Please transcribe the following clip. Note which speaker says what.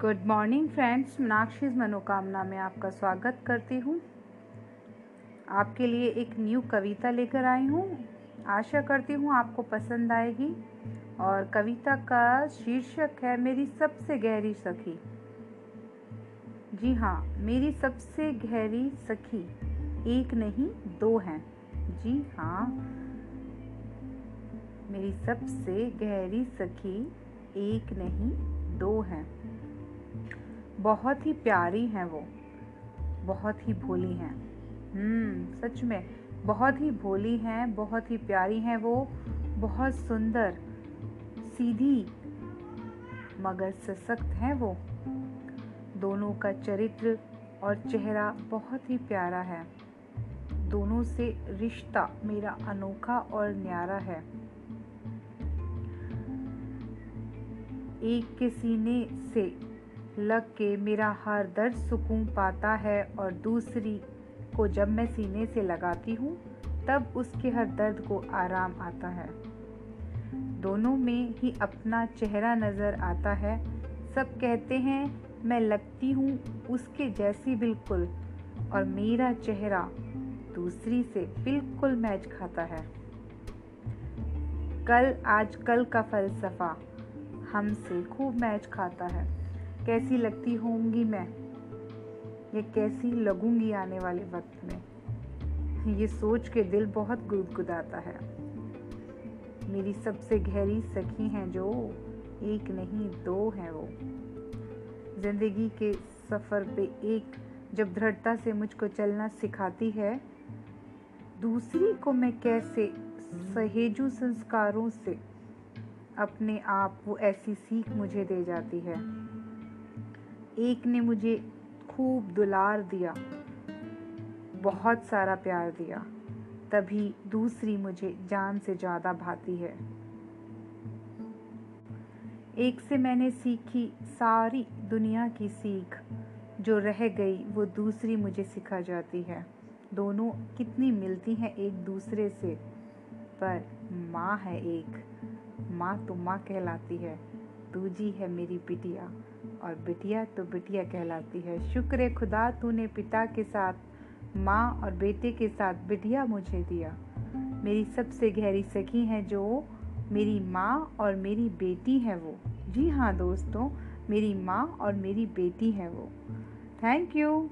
Speaker 1: Good morning friends Meenakshi मनोकामना में आपका स्वागत करती हूँ। आपके लिए एक न्यू कविता लेकर आई हूँ। आशा करती हूँ आपको पसंद आएगी। और कविता का शीर्षक है, मेरी सबसे गहरी सखी। जी हाँ मेरी सबसे गहरी सखी एक नहीं, दो हैं। जी हाँ मेरी सबसे गहरी सखी एक नहीं, दो हैं। बहुत ही प्यारी हैं वो। बहुत ही भोली हैं। हम्म सच में, बहुत ही भोली हैं, बहुत ही प्यारी हैं वो। बहुत सुंदर, सीधी, मगर सशक्त हैं वो। दोनों का चरित्र और चेहरा बहुत ही प्यारा है। दोनों से रिश्ता मेरा अनोखा और न्यारा है। एक के सीने से लग के मेरा हर दर्द सुकून पाता है और दूसरी को जब मैं सीने से लगाती हूँ, तब उसके हर दर्द को आराम आता है। दोनों में ही अपना चेहरा नज़र आता है। सब कहते हैं, मैं लगती हूँ उसके जैसी बिल्कुल, और मेरा चेहरा दूसरी से बिल्कुल मैच खाता है। कल आज कल का फलसफा हमसे खूब मैच खाता है। कैसी लगती होंगी मैं? ये कैसी लगूँगी आने वाले वक्त में? ये सोच के दिल बहुत गुदगुदाता है। मेरी सबसे गहरी सखी हैं जो, एक नहीं, दो हैं वो। ज़िंदगी के सफ़र पे एक जब दृढ़ता से मुझको चलना सिखाती है, दूसरी को मैं कैसे सहेजू संस्कारों से अपने आप वो ऐसी सीख मुझे दे जाती है। एक ने मुझे खूब दुलार दिया, बहुत सारा प्यार दिया, तभी दूसरी मुझे जान से ज़्यादा भाती है। एक से मैंने सीखी सारी दुनिया की सीख, जो रह गई, वो दूसरी मुझे सिखा जाती है। दोनों कितनी मिलती हैं एक दूसरे से, पर माँ है एक, माँ तो माँ कहलाती है दूजी है मेरी बिटिया और बिटिया तो बिटिया कहलाती है। शुक्र खुदा तूने पिता के साथ, माँ और बेटे के साथ बिटिया मुझे दिया। मेरी सबसे गहरी सखी है जो मेरी माँ और मेरी बेटी है वो। जी हाँ दोस्तों, मेरी माँ और मेरी बेटी है वो। Thank you